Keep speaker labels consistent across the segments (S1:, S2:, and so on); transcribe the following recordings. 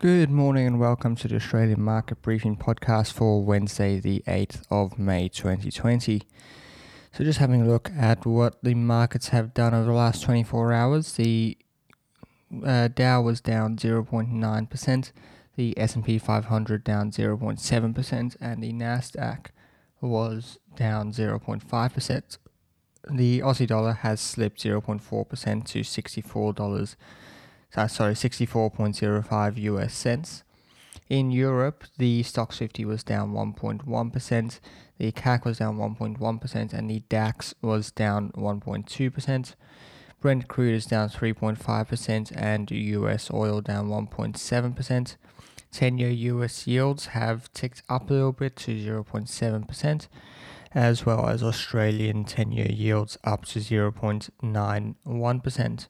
S1: Good morning and welcome to the Australian Market Briefing podcast for Wednesday, the 8th of May 2020. So, just having a look at what the markets have done over the last 24 hours. The uh, Dow was down 0.9%, the S&P 500 down 0.7%, and the Nasdaq was down 0.5%. The Aussie dollar has slipped 0.4% to $64 uh, sorry, 64.05 US cents. In Europe, the Stoxx 50 was down 1.1%, the CAC was down 1.1%, and the DAX was down 1.2%. Brent crude is down 3.5%, and US oil down 1.7%. 10 year US yields have ticked up a little bit to 0.7%, as well as Australian 10 year yields up to 0.91%.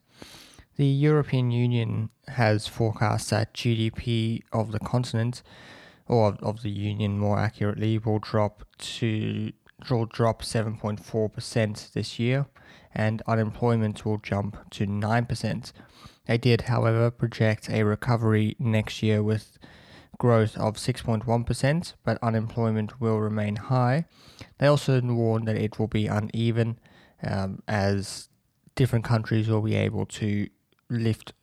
S1: The European Union has forecast that GDP of the continent, or of the Union more accurately, will drop to will drop 7.4% this year, and unemployment will jump to 9%. They did, however, project a recovery next year with growth of 6.1%, but unemployment will remain high. They also warned that it will be uneven um, as different countries will be able to lift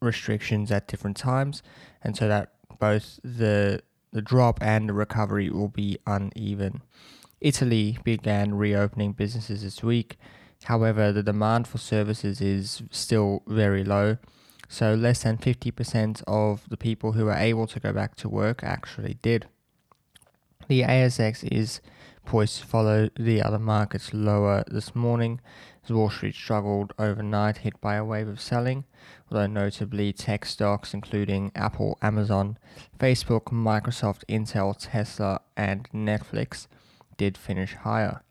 S1: restrictions at different times, and so that both the the drop and the recovery will be uneven. Italy began reopening businesses this week. However, the demand for services is still very low, so less than 50% of the people who are able to go back to work actually did. The ASX is poised to follow the other markets lower this morning as Wall Street struggled overnight, hit by a wave of selling, although notably tech stocks including Apple, Amazon, Facebook, Microsoft, Intel, Tesla, and Netflix did finish higher.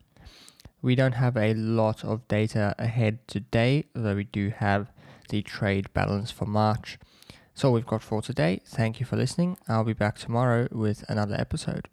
S1: We don't have a lot of data ahead today, though we do have the trade balance for March. So we've got for today. Thank you for listening. I'll be back tomorrow with another episode.